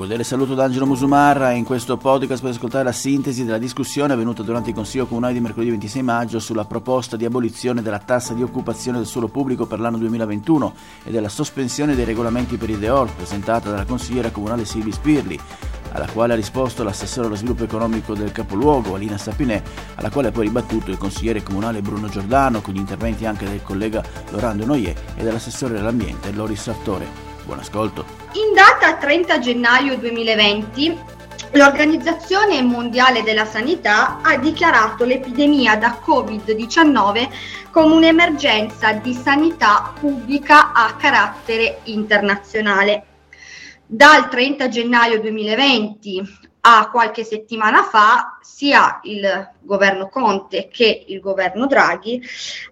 cordiale saluto da Angelo Musumarra. In questo podcast per ascoltare la sintesi della discussione avvenuta durante il Consiglio Comunale di mercoledì 26 maggio sulla proposta di abolizione della tassa di occupazione del suolo pubblico per l'anno 2021 e della sospensione dei regolamenti per i DEOR, presentata dalla consigliera comunale Silvi Spirli, alla quale ha risposto l'assessore allo sviluppo economico del capoluogo, Alina Sapinè, alla quale ha poi ribattuto il consigliere comunale Bruno Giordano, con gli interventi anche del collega Lorando Noie e dell'assessore all'ambiente Loris Sartore. Buon ascolto. In data 30 gennaio 2020 L'Organizzazione Mondiale della Sanità ha dichiarato l'epidemia da Covid-19 come un'emergenza di sanità pubblica a carattere internazionale. Dal 30 gennaio 2020 a qualche settimana fa sia il governo Conte che il governo Draghi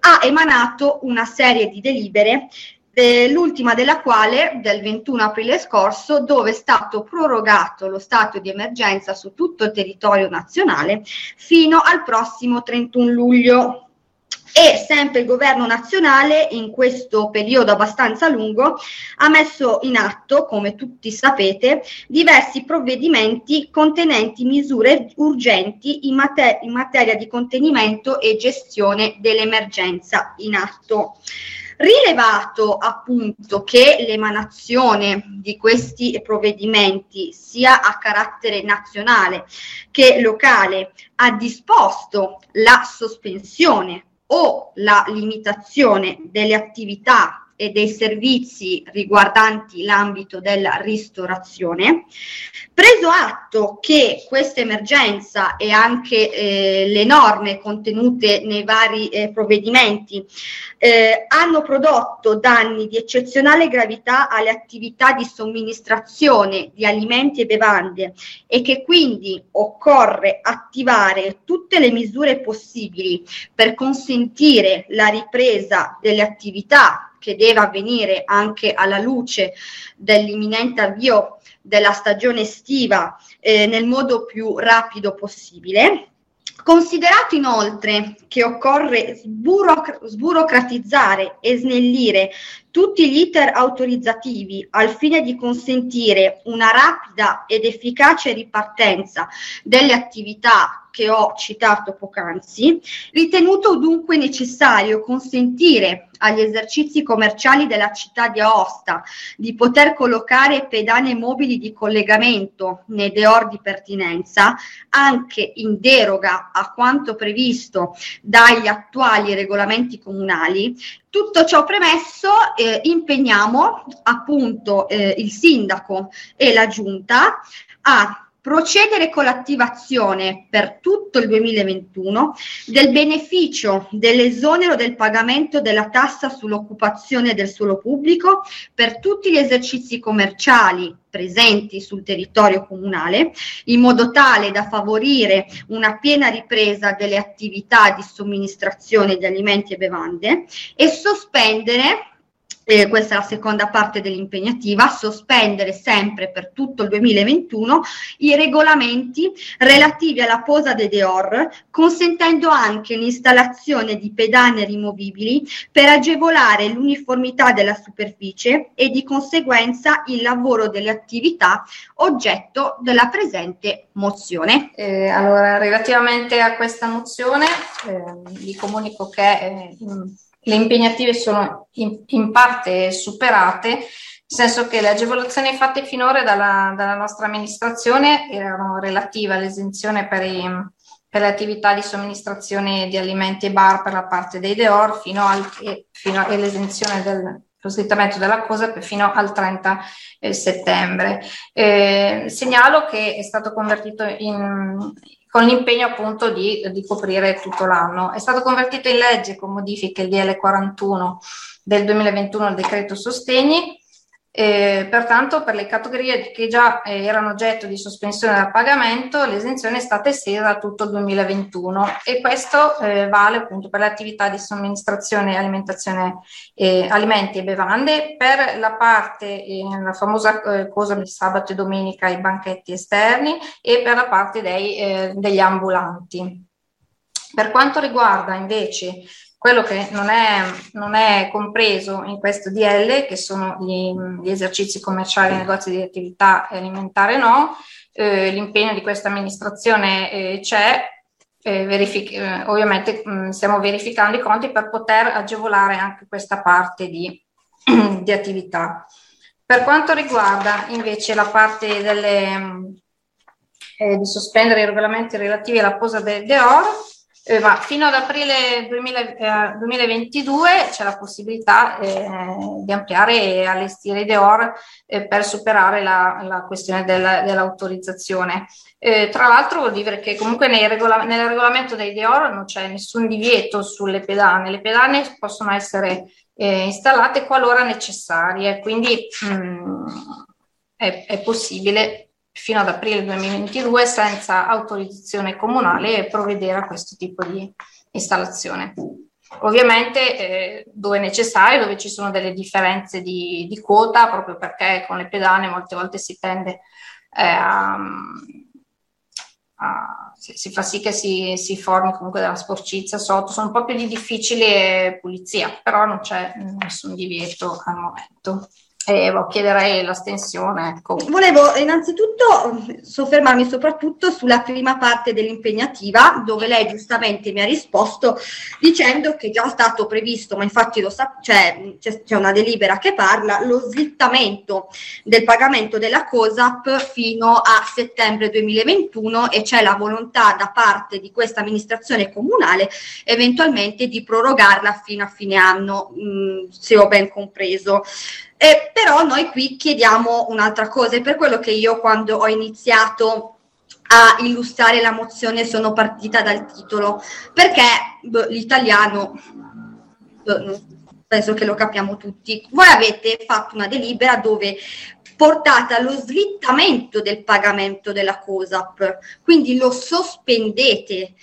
ha emanato una serie di delibere eh, l'ultima della quale del 21 aprile scorso, dove è stato prorogato lo stato di emergenza su tutto il territorio nazionale fino al prossimo 31 luglio. E sempre il governo nazionale in questo periodo abbastanza lungo ha messo in atto, come tutti sapete, diversi provvedimenti contenenti misure urgenti in, mater- in materia di contenimento e gestione dell'emergenza in atto. Rilevato appunto che l'emanazione di questi provvedimenti sia a carattere nazionale che locale ha disposto la sospensione o la limitazione delle attività e dei servizi riguardanti l'ambito della ristorazione. Preso atto che questa emergenza e anche eh, le norme contenute nei vari eh, provvedimenti eh, hanno prodotto danni di eccezionale gravità alle attività di somministrazione di alimenti e bevande e che quindi occorre attivare tutte le misure possibili per consentire la ripresa delle attività che deve avvenire anche alla luce dell'imminente avvio della stagione estiva eh, nel modo più rapido possibile. Considerato inoltre che occorre sburoc- sburocratizzare e snellire tutti gli iter autorizzativi al fine di consentire una rapida ed efficace ripartenza delle attività che ho citato poc'anzi, ritenuto dunque necessario consentire agli esercizi commerciali della città di Aosta di poter collocare pedane mobili di collegamento nei deor di pertinenza, anche in deroga a quanto previsto dagli attuali regolamenti comunali, tutto ciò premesso, eh, impegniamo appunto eh, il sindaco e la giunta a procedere con l'attivazione per tutto il 2021 del beneficio dell'esonero del pagamento della tassa sull'occupazione del suolo pubblico per tutti gli esercizi commerciali presenti sul territorio comunale, in modo tale da favorire una piena ripresa delle attività di somministrazione di alimenti e bevande e sospendere eh, questa è la seconda parte dell'impegnativa, sospendere sempre per tutto il 2021 i regolamenti relativi alla posa dei deor, consentendo anche l'installazione di pedane rimovibili per agevolare l'uniformità della superficie e di conseguenza il lavoro delle attività oggetto della presente mozione. Eh, allora, relativamente a questa mozione, eh, vi comunico che eh, le impegnative sono in, in parte superate, nel senso che le agevolazioni fatte finora dalla, dalla nostra amministrazione erano relative all'esenzione per, i, per, le attività di somministrazione di alimenti e bar per la parte dei DEOR fino, al, fino all'esenzione del lo slittamento della cosa fino al 30 eh, settembre. Eh, segnalo che è stato convertito in, con l'impegno appunto di, di, coprire tutto l'anno. È stato convertito in legge con modifiche il DL 41 del 2021 al decreto sostegni eh, pertanto, per le categorie che già eh, erano oggetto di sospensione del pagamento, l'esenzione è stata estesa a tutto il 2021 e questo eh, vale appunto per le attività di somministrazione alimentazione eh, alimenti e bevande, per la parte, eh, la famosa eh, cosa di sabato e domenica, i banchetti esterni e per la parte dei, degli ambulanti. Per quanto riguarda invece quello che non è, non è, compreso in questo DL, che sono gli, gli esercizi commerciali, negozi di attività alimentare no, eh, l'impegno di questa amministrazione eh, c'è, eh, verific- eh, ovviamente mh, mm, stiamo verificando i conti per poter agevolare anche questa parte di, di attività. Per quanto riguarda invece la parte delle, eh, di sospendere i regolamenti relativi alla posa del DEOR, eh, ma fino ad aprile 2000, eh, 2022 c'è la possibilità eh, di ampliare e allestire i DEOR eh, per superare la, la questione del, dell'autorizzazione. Eh, tra l'altro vuol dire che comunque regola, nel regolamento dei DEOR non c'è nessun divieto sulle pedane, le pedane possono essere eh, installate qualora necessarie, quindi mh, mm, è, è possibile fino ad aprile 2022 senza autorizzazione comunale provvedere a questo tipo di installazione. Ovviamente eh, dove necessario, dove ci sono delle differenze di, di, quota, proprio perché con le pedane molte volte si tende eh, a, a, si, fa sì che si, si, formi comunque della sporcizia sotto, sono un po' più di difficile pulizia, però non c'è nessun divieto al momento boh, chiederei l'astensione. Ecco. Volevo innanzitutto soffermarmi soprattutto sulla prima parte dell'impegnativa, dove lei giustamente mi ha risposto dicendo che già stato previsto, ma infatti lo sa, cioè, c'è, c'è una delibera che parla, lo slittamento del pagamento della COSAP fino a settembre 2021 e c'è la volontà da parte di questa amministrazione comunale eventualmente di prorogarla fino a fine anno, mh, se ho ben compreso. Eh, però noi qui chiediamo un'altra cosa, è per quello che io quando ho iniziato a illustrare la mozione sono partita dal titolo, perché beh, l'italiano beh, penso che lo capiamo tutti. Voi avete fatto una delibera dove portate allo slittamento del pagamento della COSAP, quindi lo sospendete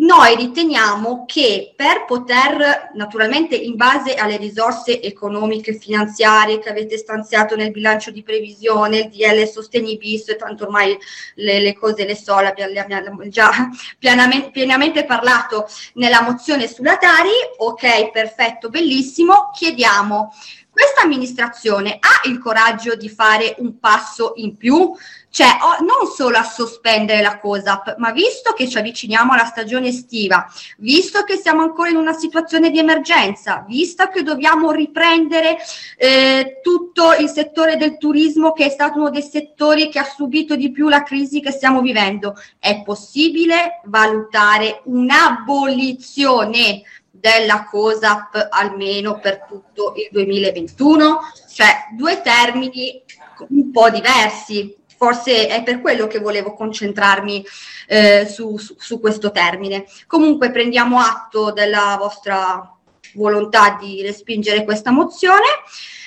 noi riteniamo che per poter, naturalmente in base alle risorse economiche e finanziarie che avete stanziato nel bilancio di previsione, il DL Sosteni bis, tanto ormai le, le cose le so, l'abbiamo già pienamente, pienamente parlato nella mozione sulla Tari, ok, perfetto, bellissimo, chiediamo questa amministrazione ha il coraggio di fare un passo in più? Cioè, non solo a sospendere la COSAP, ma visto che ci avviciniamo alla stagione estiva, visto che siamo ancora in una situazione di emergenza, visto che dobbiamo riprendere eh, tutto il settore del turismo, che è stato uno dei settori che ha subito di più la crisi che stiamo vivendo, è possibile valutare un'abolizione della COSAP almeno per tutto il 2021, cioè due termini un po' diversi. Forse è per quello che volevo concentrarmi eh, su, su, su questo termine. Comunque prendiamo atto della vostra volontà di respingere questa mozione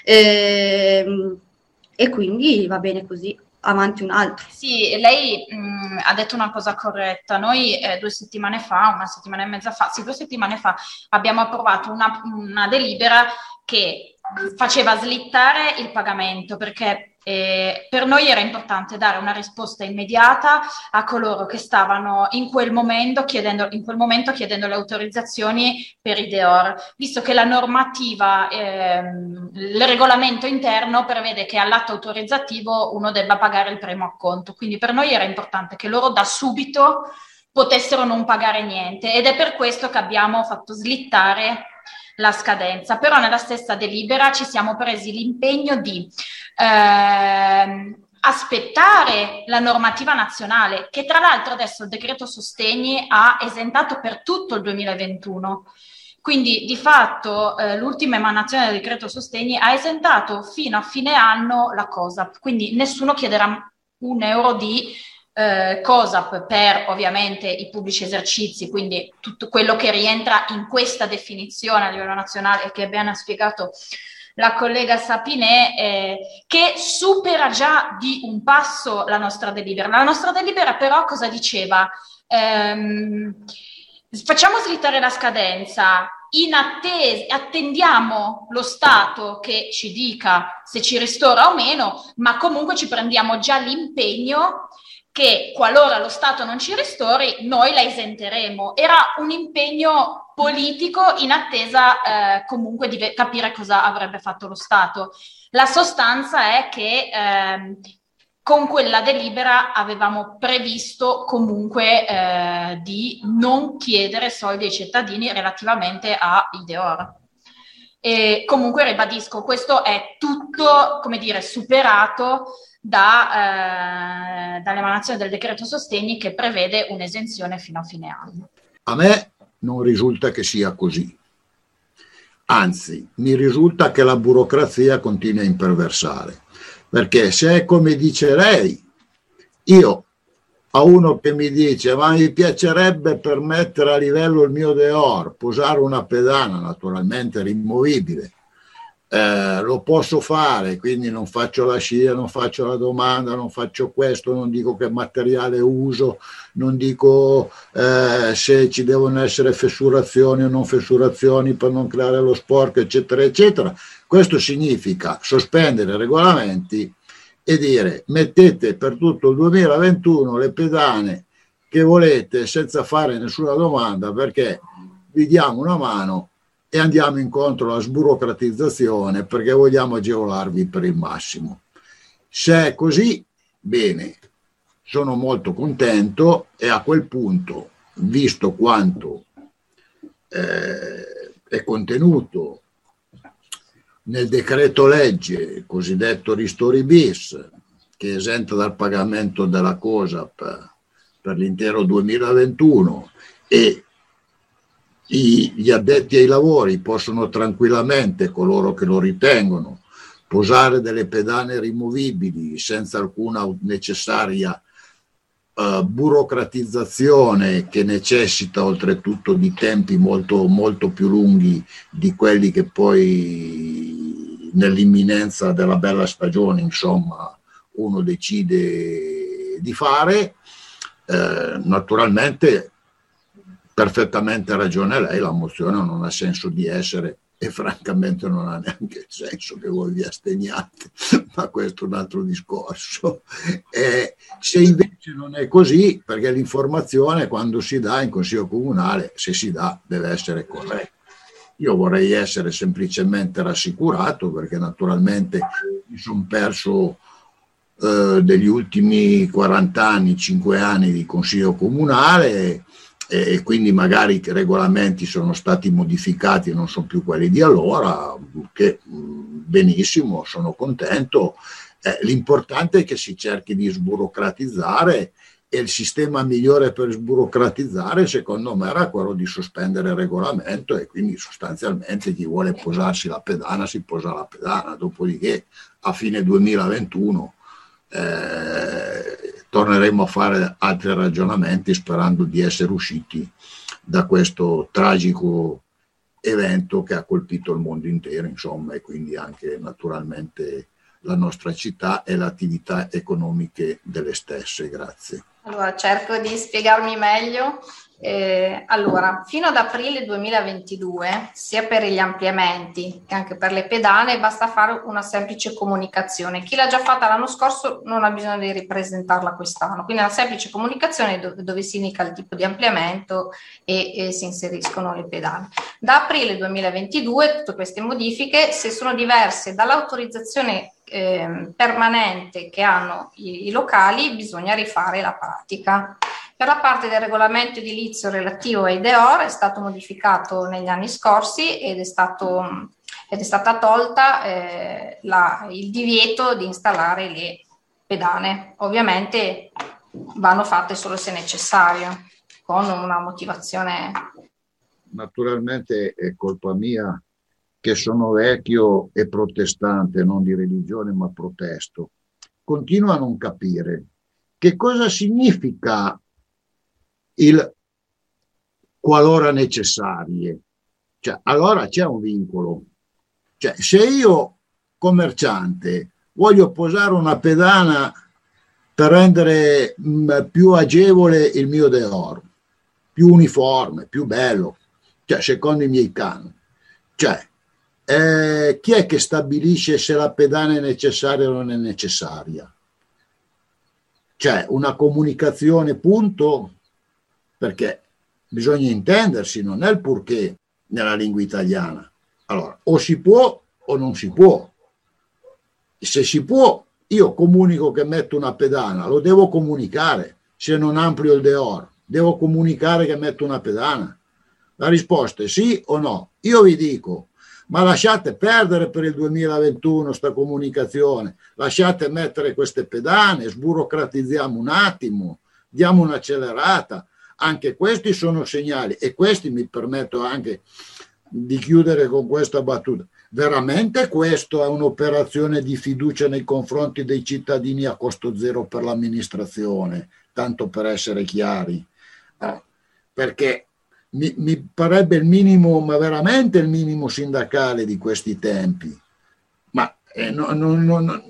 eh, e quindi va bene così avanti un altro. Sì, lei mh, mm, ha detto una cosa corretta. Noi eh, due settimane fa, una settimana e mezza fa, sì, due settimane fa abbiamo approvato una, una delibera che faceva slittare il pagamento perché eh, per noi era importante dare una risposta immediata a coloro che stavano in quel momento chiedendo, in quel momento chiedendo le autorizzazioni per i DEOR, visto che la normativa, ehm, il regolamento interno prevede che all'atto autorizzativo uno debba pagare il primo acconto. Quindi per noi era importante che loro da subito potessero non pagare niente ed è per questo che abbiamo fatto slittare la scadenza, però nella stessa delibera ci siamo presi l'impegno di eh, aspettare la normativa nazionale, che tra l'altro adesso il decreto sostegni ha esentato per tutto il 2021. Quindi di fatto eh, l'ultima emanazione del decreto sostegni ha esentato fino a fine anno la COSAP, quindi nessuno chiederà un euro di eh, COSAP per ovviamente i pubblici esercizi, quindi tutto quello che rientra in questa definizione a livello nazionale che abbiamo spiegato la collega Sapinè, eh, che supera già di un passo la nostra delibera. La nostra delibera però cosa diceva? Ehm, facciamo slittare la scadenza, in attesa, attendiamo lo Stato che ci dica se ci ristora o meno, ma comunque ci prendiamo già l'impegno che qualora lo Stato non ci ristori, noi la esenteremo. Era un impegno politico in attesa eh, comunque di capire cosa avrebbe fatto lo Stato. La sostanza è che eh, con quella delibera avevamo previsto comunque eh, di non chiedere soldi ai cittadini relativamente a Ideor. E comunque ribadisco, questo è tutto, come dire, superato da, eh, dall'emanazione del decreto sostegni che prevede un'esenzione fino a fine anno. A me non risulta che sia così. Anzi, mi risulta che la burocrazia continui a imperversare. Perché se è come dice lei, io a uno che mi dice ma mi piacerebbe per mettere a livello il mio Deor, posare una pedana naturalmente rimovibile, eh, lo posso fare, quindi non faccio la scia, non faccio la domanda, non faccio questo, non dico che materiale uso, non dico eh, se ci devono essere fessurazioni o non fessurazioni per non creare lo sporco, eccetera, eccetera. Questo significa sospendere regolamenti e dire mettete per tutto il 2021 le pedane che volete senza fare nessuna domanda perché vi diamo una mano e andiamo incontro alla sburocratizzazione perché vogliamo agevolarvi per il massimo. Se è così, bene, sono molto contento e a quel punto, visto quanto eh, è contenuto nel decreto legge cosiddetto Ristori bis, che esenta dal pagamento della cosa per, per l'intero 2021 e gli addetti ai lavori possono tranquillamente, coloro che lo ritengono, posare delle pedane rimovibili senza alcuna necessaria uh, burocratizzazione che necessita oltretutto di tempi molto, molto più lunghi di quelli che poi nell'imminenza della bella stagione, insomma, uno decide di fare. Eh, naturalmente perfettamente ragione lei, la mozione non ha senso di essere e francamente non ha neanche il senso che voi vi asteniate, ma questo è un altro discorso. E se invece non è così, perché l'informazione quando si dà in Consiglio Comunale, se si dà, deve essere corretta. Io vorrei essere semplicemente rassicurato perché naturalmente mi sono perso eh, degli ultimi 40 anni, 5 anni di Consiglio Comunale e quindi magari i regolamenti sono stati modificati e non sono più quelli di allora, che benissimo, sono contento. Eh, l'importante è che si cerchi di sburocratizzare e il sistema migliore per sburocratizzare secondo me era quello di sospendere il regolamento e quindi sostanzialmente chi vuole posarsi la pedana si posa la pedana, dopodiché a fine 2021 eh, torneremo a fare altri ragionamenti sperando di essere usciti da questo tragico evento che ha colpito il mondo intero, insomma, e quindi anche naturalmente la nostra città e le attività economiche delle stesse. Grazie. Allora, cerco di spiegarmi meglio. Eh, allora, fino ad aprile 2022, sia per gli ampliamenti che anche per le pedane, basta fare una semplice comunicazione. Chi l'ha già fatta l'anno scorso non ha bisogno di ripresentarla quest'anno. Quindi una semplice comunicazione dove, dove si indica il tipo di ampliamento e, e, si inseriscono le pedane. Da aprile 2022 tutte queste modifiche, se sono diverse dall'autorizzazione eh, permanente che hanno i, i locali, bisogna rifare la pratica. Per la parte del regolamento edilizio relativo ai DEOR è stato modificato negli anni scorsi ed è, stato, ed è stata tolta eh, la, il divieto di installare le pedane. Ovviamente vanno fatte solo se necessario, con una motivazione. Naturalmente è colpa mia che sono vecchio e protestante, non di religione ma protesto. Continuo a non capire che cosa significa il qualora necessarie. Cioè, allora c'è un vincolo. Cioè, se io commerciante voglio posare una pedana per rendere mh, mm, più agevole il mio deor, più uniforme, più bello, cioè secondo i miei canoni. Cioè, eh, chi è che stabilisce se la pedana è necessaria o non è necessaria? Cioè, una comunicazione, punto, perché bisogna intendersi, non è il purché nella lingua italiana. Allora, o si può o non si può. Se si può, io comunico che metto una pedana, lo devo comunicare se non amplio il deor, devo comunicare che metto una pedana. La risposta è sì o no. Io vi dico, ma lasciate perdere per il 2021 sta comunicazione, lasciate mettere queste pedane, sburocratizziamo un attimo, diamo un'accelerata. Anche questi sono segnali e questi mi permetto anche di chiudere con questa battuta. Veramente questa è un'operazione di fiducia nei confronti dei cittadini a costo zero per l'amministrazione, tanto per essere chiari. Eh, perché mi, mi parebbe il minimo, ma veramente il minimo sindacale di questi tempi. Ma eh, no, no, no,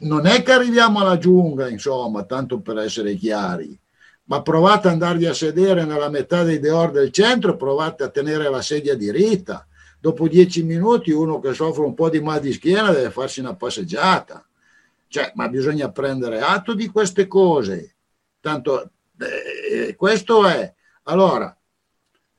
non è che arriviamo alla giungla, insomma, tanto per essere chiari ma provate ad andarvi a sedere nella metà dei deor del centro e provate a tenere la sedia diritta dopo dieci minuti uno che soffre un po' di mal di schiena deve farsi una passeggiata. Cioè, ma bisogna prendere atto di queste cose. Tanto eh, questo è. Allora,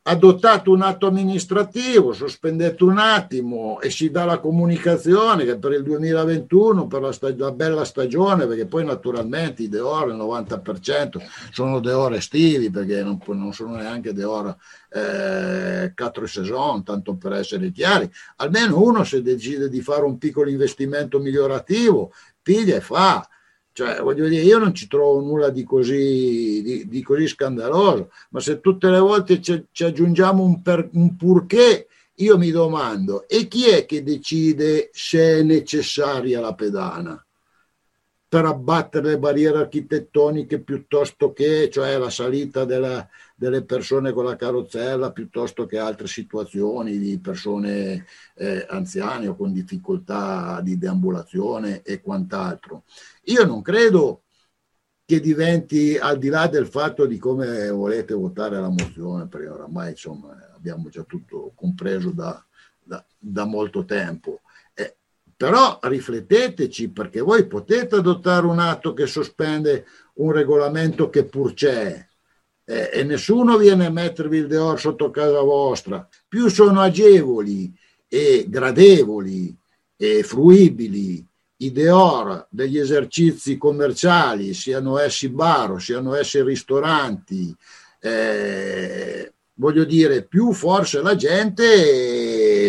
adottato un atto amministrativo, sospendete un attimo e si dà la comunicazione che per il 2021, per la, stag- la bella stagione, perché poi naturalmente i deore, il 90% sono deore estivi, perché non, non sono neanche deore eh, 4 saison, tanto per essere chiari, almeno uno se decide di fare un piccolo investimento migliorativo, piglia e fa cioè, voglio dire, io non ci trovo nulla di così, di, di così scandaloso, ma se tutte le volte ci, ci aggiungiamo un, per, un purché, io mi domando, e chi è che decide se è necessaria la pedana? per abbattere le barriere architettoniche piuttosto che, cioè la salita della, delle persone con la carrozzella, piuttosto che altre situazioni di persone eh, anziane o con difficoltà di deambulazione e quant'altro. Io non credo che diventi al di là del fatto di come volete votare la mozione, perché oramai insomma abbiamo già tutto compreso da, da, da molto tempo però rifletteteci perché voi potete adottare un atto che sospende un regolamento che pur c'è eh, e nessuno viene a mettervi il deor sotto casa vostra. Più sono agevoli e gradevoli e fruibili i deor degli esercizi commerciali, siano essi bar, siano essi ristoranti, eh, voglio dire, più forse la gente,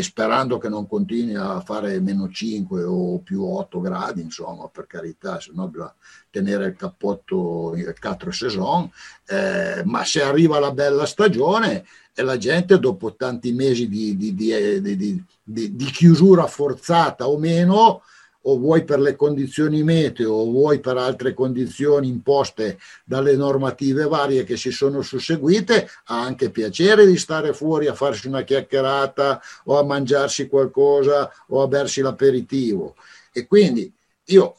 sperando che non continui a fare meno 5 o più 8 gradi, insomma, per carità, se no bisogna tenere il cappotto il 4 saison, eh, ma se arriva la bella stagione e la gente dopo tanti mesi di, di, di, di chiusura forzata o meno, o vuoi per le condizioni meteo o vuoi per altre condizioni imposte dalle normative varie che si sono susseguite, ha anche piacere di stare fuori a farsi una chiacchierata o a mangiarsi qualcosa o a bersi l'aperitivo. E quindi io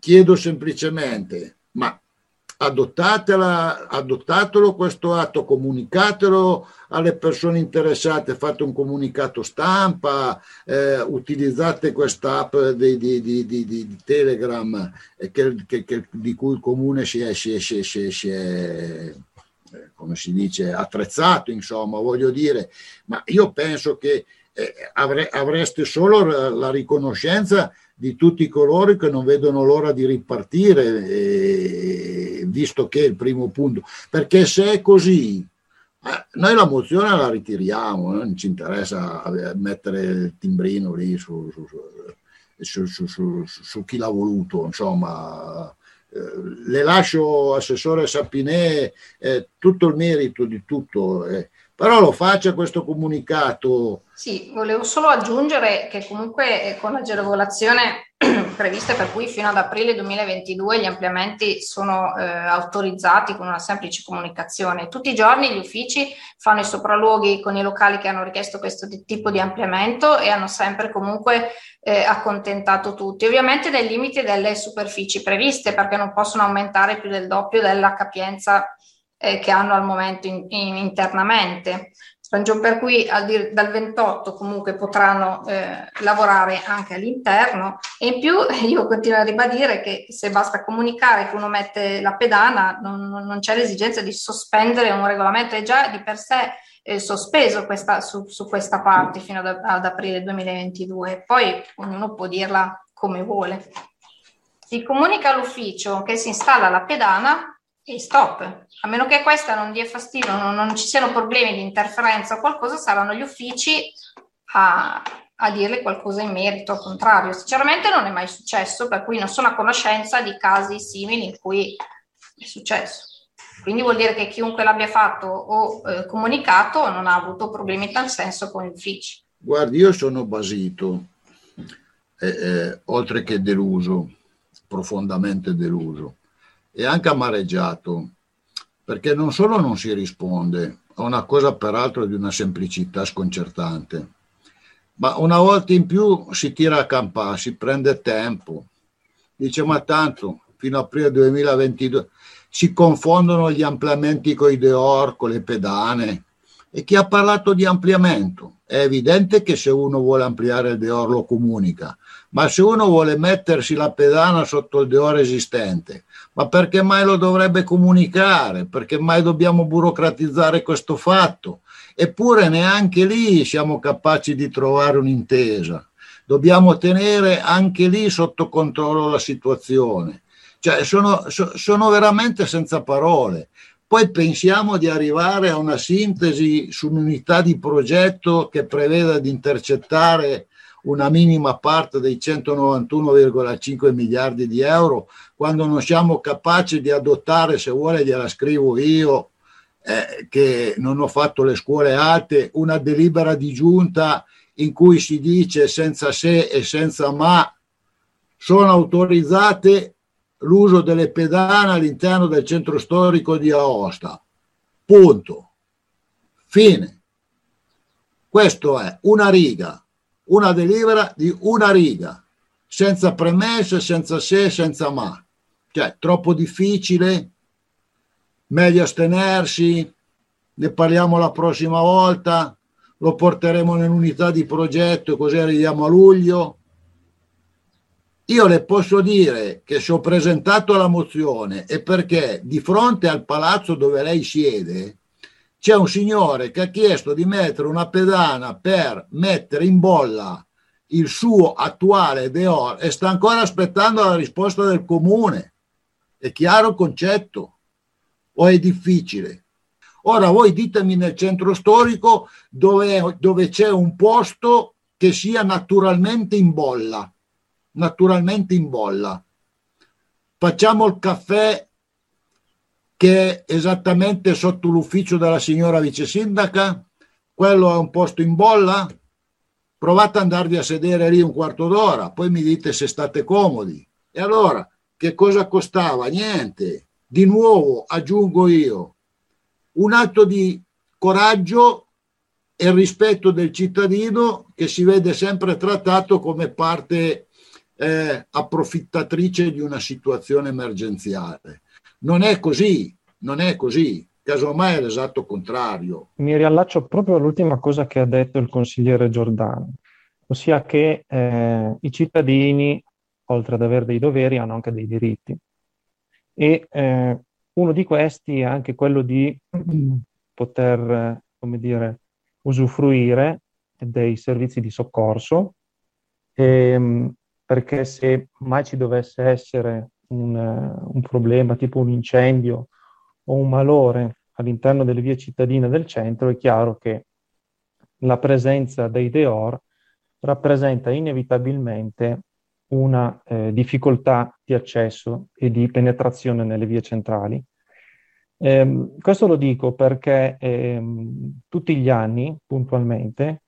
chiedo semplicemente, ma adottatela, adottatelo questo atto, comunicatelo alle persone interessate, fate un comunicato stampa, eh, utilizzate questa app di, di, di, di Telegram eh, che, che, che, di cui il comune si è, si è, si è, si è eh, come si dice, attrezzato, insomma, voglio dire, ma io penso che eh, avre, avreste solo la riconoscenza di tutti coloro che non vedono l'ora di ripartire, eh, visto che è il primo punto, perché se è così, eh, noi la mozione la ritiriamo, non ci interessa mettere il timbrino lì su, su, su, su chi l'ha voluto, insomma. Eh, le lascio, Assessore Sapinè, eh, tutto il merito di tutto. Eh, però lo faccia questo comunicato. Sì, volevo solo aggiungere che comunque eh, con l'agevolazione prevista per cui fino ad aprile 2022 gli ampliamenti sono eh, autorizzati con una semplice comunicazione. Tutti i giorni gli uffici fanno i sopralluoghi con i locali che hanno richiesto questo tipo di ampliamento e hanno sempre comunque eh, accontentato tutti, ovviamente nei limiti delle superfici previste perché non possono aumentare più del doppio della capienza eh, che hanno al momento in, in, internamente. ragion per cui al, dal 28 comunque potranno eh, lavorare anche all'interno e in più io continuo a ribadire che se basta comunicare che uno mette la pedana non, non c'è l'esigenza di sospendere un regolamento, è già di per sé eh, sospeso questa, su, su, questa parte fino ad, ad aprile 2022, poi ognuno può dirla come vuole. Si comunica all'ufficio che si installa la pedana e stop. A meno che questa non dia fastidio, non, non ci siano problemi di interferenza o qualcosa, saranno gli uffici a, a dirle qualcosa in merito, al contrario. Sinceramente non è mai successo, per cui non sono a conoscenza di casi simili in cui è successo. Quindi vuol dire che chiunque l'abbia fatto o eh, comunicato non ha avuto problemi in tal senso con gli uffici. Guardi, io sono basito, eh, eh, oltre che deluso, profondamente deluso e anche amareggiato, perché non solo non si risponde a una cosa peraltro di una semplicità sconcertante, ma una volta in più si tira a campare, si prende tempo, dice ma tanto fino a aprile 2022 si confondono gli ampliamenti con i deor, con le pedane. E chi ha parlato di ampliamento? È evidente che se uno vuole ampliare il deor lo comunica, ma se uno vuole mettersi la pedana sotto il deor esistente, ma perché mai lo dovrebbe comunicare? Perché mai dobbiamo burocratizzare questo fatto? Eppure neanche lì siamo capaci di trovare un'intesa. Dobbiamo tenere anche lì sotto controllo la situazione. Cioè, sono, sono veramente senza parole. Poi pensiamo di arrivare a una sintesi su un'unità di progetto che preveda di intercettare una minima parte dei 191,5 miliardi di euro quando non siamo capaci di adottare, se vuole gliela scrivo io, eh, che non ho fatto le scuole alte, una delibera di giunta in cui si dice senza se e senza ma sono autorizzate l'uso delle pedane all'interno del centro storico di Aosta. Punto. Fine. Questo è una riga, una delibera di una riga, senza premesse, senza se, senza ma. Cioè, troppo difficile, meglio astenersi, ne parliamo la prossima volta, lo porteremo nell'unità di progetto così arriviamo a luglio io le posso dire che se ho presentato la mozione è perché di fronte al palazzo dove lei siede c'è un signore che ha chiesto di mettere una pedana per mettere in bolla il suo attuale Deor e sta ancora aspettando la risposta del comune. È chiaro il concetto o è difficile? Ora voi ditemi nel centro storico dove, dove c'è un posto che sia naturalmente in bolla naturalmente in bolla. Facciamo il caffè che è esattamente sotto l'ufficio della signora vice sindaca, quello è un posto in bolla, provate ad andarvi a sedere lì un quarto d'ora, poi mi dite se state comodi. E allora, che cosa costava? Niente. Di nuovo, aggiungo io, un atto di coraggio e rispetto del cittadino che si vede sempre trattato come parte eh, approfittatrice di una situazione emergenziale. Non è così, non è così, casomai è l'esatto contrario. Mi riallaccio proprio all'ultima cosa che ha detto il consigliere Giordano, ossia che eh, i cittadini, oltre ad avere dei doveri, hanno anche dei diritti. E eh, uno di questi è anche quello di poter, come dire, usufruire dei servizi di soccorso. E, ehm, perché se mai ci dovesse essere un, un problema tipo un incendio o un malore all'interno delle vie cittadine del centro, è chiaro che la presenza dei Deor rappresenta inevitabilmente una eh, difficoltà di accesso e di penetrazione nelle vie centrali. Eh, questo lo dico perché eh, tutti gli anni, puntualmente,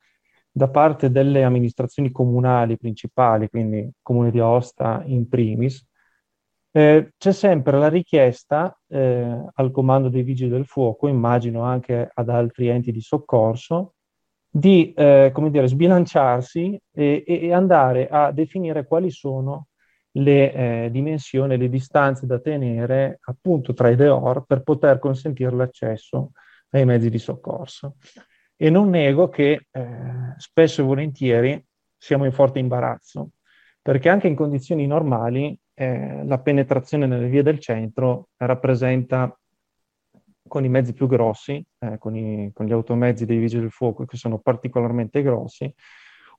da parte delle amministrazioni comunali principali, quindi Comune di Aosta in primis, eh, c'è sempre la richiesta eh, al comando dei vigili del fuoco, immagino anche ad altri enti di soccorso, di eh, dire, sbilanciarsi e, e, andare a definire quali sono le eh, dimensioni, le distanze da tenere appunto tra i deor per poter consentire l'accesso ai mezzi di soccorso. E non nego che eh, spesso e volentieri siamo in forte imbarazzo, perché anche in condizioni normali eh, la penetrazione nelle vie del centro rappresenta con i mezzi più grossi, eh, con, i, con, gli automezzi dei vigili del fuoco che sono particolarmente grossi,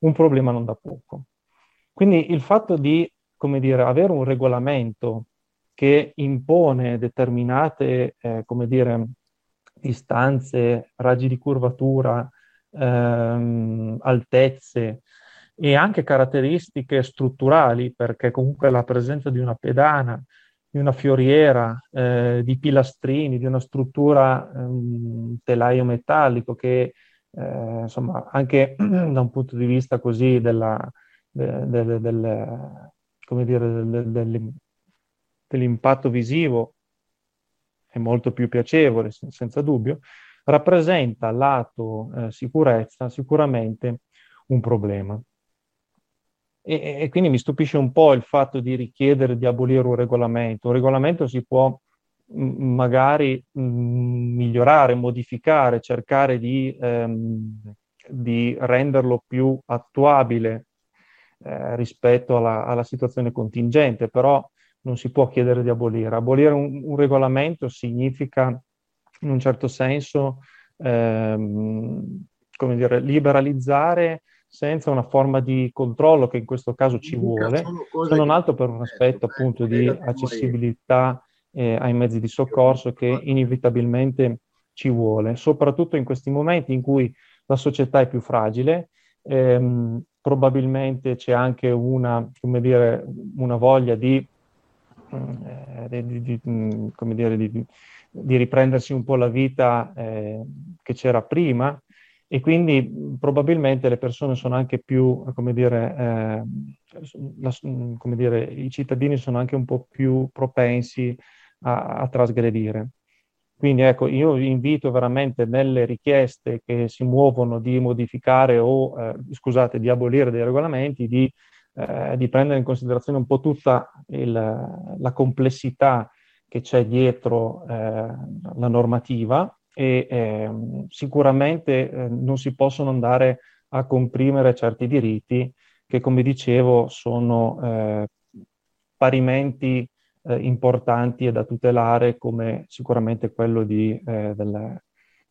un problema non da poco. Quindi il fatto di, come dire, avere un regolamento che impone determinate, eh, come dire, distanze, raggi di curvatura, ehm, altezze e anche caratteristiche strutturali, perché comunque la presenza di una pedana, di una fioriera, eh, di pilastrini, di una struttura ehm, telaio metallico che eh, insomma anche da un punto di vista così della, de, de, de, del, dire, dell'impatto visivo è molto più piacevole, senza dubbio, rappresenta lato eh, sicurezza sicuramente un problema. E, e, quindi mi stupisce un po' il fatto di richiedere di abolire un regolamento. Un regolamento si può m- magari m- migliorare, modificare, cercare di, ehm, di renderlo più attuabile eh, rispetto alla, alla, situazione contingente, però non si può chiedere di abolire. Abolire un, un regolamento significa in un certo senso ehm, come dire, liberalizzare senza una forma di controllo che in questo caso ci vuole, se non altro per un aspetto appunto di accessibilità eh, ai mezzi di soccorso che inevitabilmente ci vuole, soprattutto in questi momenti in cui la società è più fragile, ehm, probabilmente c'è anche una, come dire, una voglia di di, di, come dire, di, di, riprendersi un po' la vita eh, che c'era prima e quindi probabilmente le persone sono anche più, come dire, eh, la, come dire, i cittadini sono anche un po' più propensi a, a trasgredire. Quindi ecco, io vi invito veramente nelle richieste che si muovono di modificare o, eh, scusate, di abolire dei regolamenti, di eh, di prendere in considerazione un po' tutta il, la complessità che c'è dietro eh, la normativa e eh, sicuramente eh, non si possono andare a comprimere certi diritti che, come dicevo, sono eh, parimenti eh, importanti e da tutelare come sicuramente quello di, del,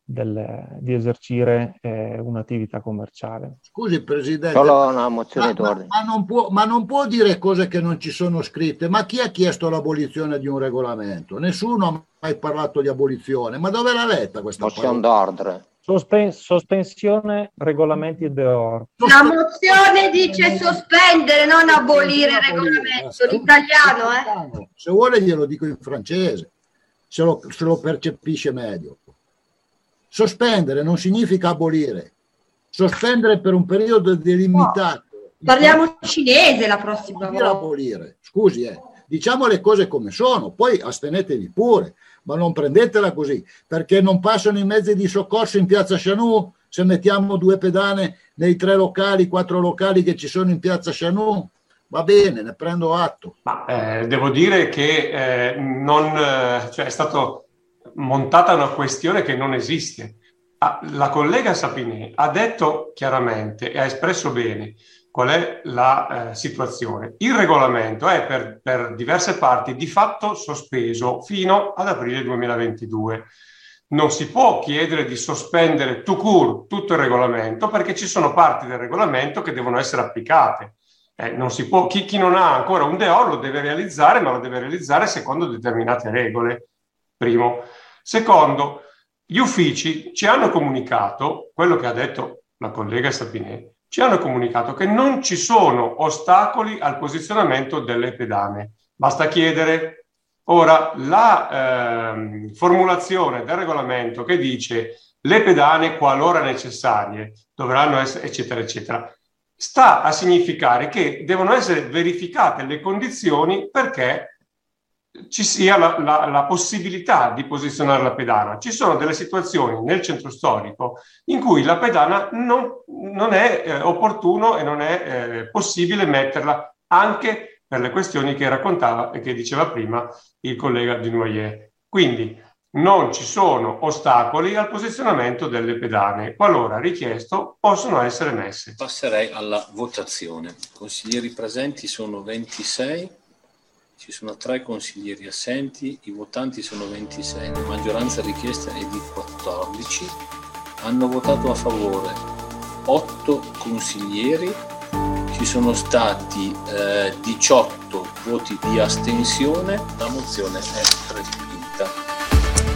del, di esercire eh, un'attività commerciale. Scusi Presidente, Solo una mozione ma, ma, ma, non può, ma, non può, dire cose che non ci sono scritte, ma chi ha chiesto l'abolizione di un regolamento? Nessuno ha mai parlato di abolizione, ma dove l'ha letta questa mozione d'ordine? Sospen- sospensione regolamenti d'or. La mozione dice sospendere, non abolire il regolamento, l'italiano. Eh? Se vuole glielo dico in francese, se lo, se lo percepisce meglio. Sospendere non significa abolire, sospendere per un periodo delimitato. No, parliamo cinese la prossima volta. abolire, scusi, eh. diciamo le cose come sono, poi astenetevi pure, ma non prendetela così, perché non passano i mezzi di soccorso in piazza Chanù se mettiamo due pedane nei tre locali, quattro locali che ci sono in piazza Chanù. Va bene, ne prendo atto. Ma eh, devo dire che eh, non, eh, cioè è stato montata una questione che non esiste. Ah, la collega Sapini ha detto chiaramente e ha espresso bene qual è la eh, situazione. Il regolamento è per, per diverse parti di fatto sospeso fino ad aprile 2022 non si può chiedere di sospendere to cure tutto il regolamento perché ci sono parti del regolamento che devono essere applicate. Eh, può, chi, chi, non ha ancora un DEO lo deve realizzare, ma lo deve realizzare secondo determinate regole. Primo. Secondo, gli uffici ci hanno comunicato, quello che ha detto la collega Sapinet, ci hanno comunicato che non ci sono ostacoli al posizionamento delle pedane. Basta chiedere. Ora, la eh, formulazione del regolamento che dice le pedane, qualora necessarie, dovranno essere, eccetera, eccetera, sta a significare che devono essere verificate le condizioni perché ci sia la, la, la, possibilità di posizionare la pedana. Ci sono delle situazioni nel centro storico in cui la pedana non, non è eh, opportuno e non è eh, possibile metterla anche per le questioni che raccontava e che diceva prima il collega Di Noyer. Quindi non ci sono ostacoli al posizionamento delle pedane. Qualora richiesto, possono essere messe. Passerei alla votazione. Consiglieri presenti sono 26, ci sono tre consiglieri assenti, i votanti sono 26, la maggioranza richiesta è di 14. Hanno votato a favore 8 consiglieri, ci sono stati eh, 18 voti di astensione, la mozione è respinta.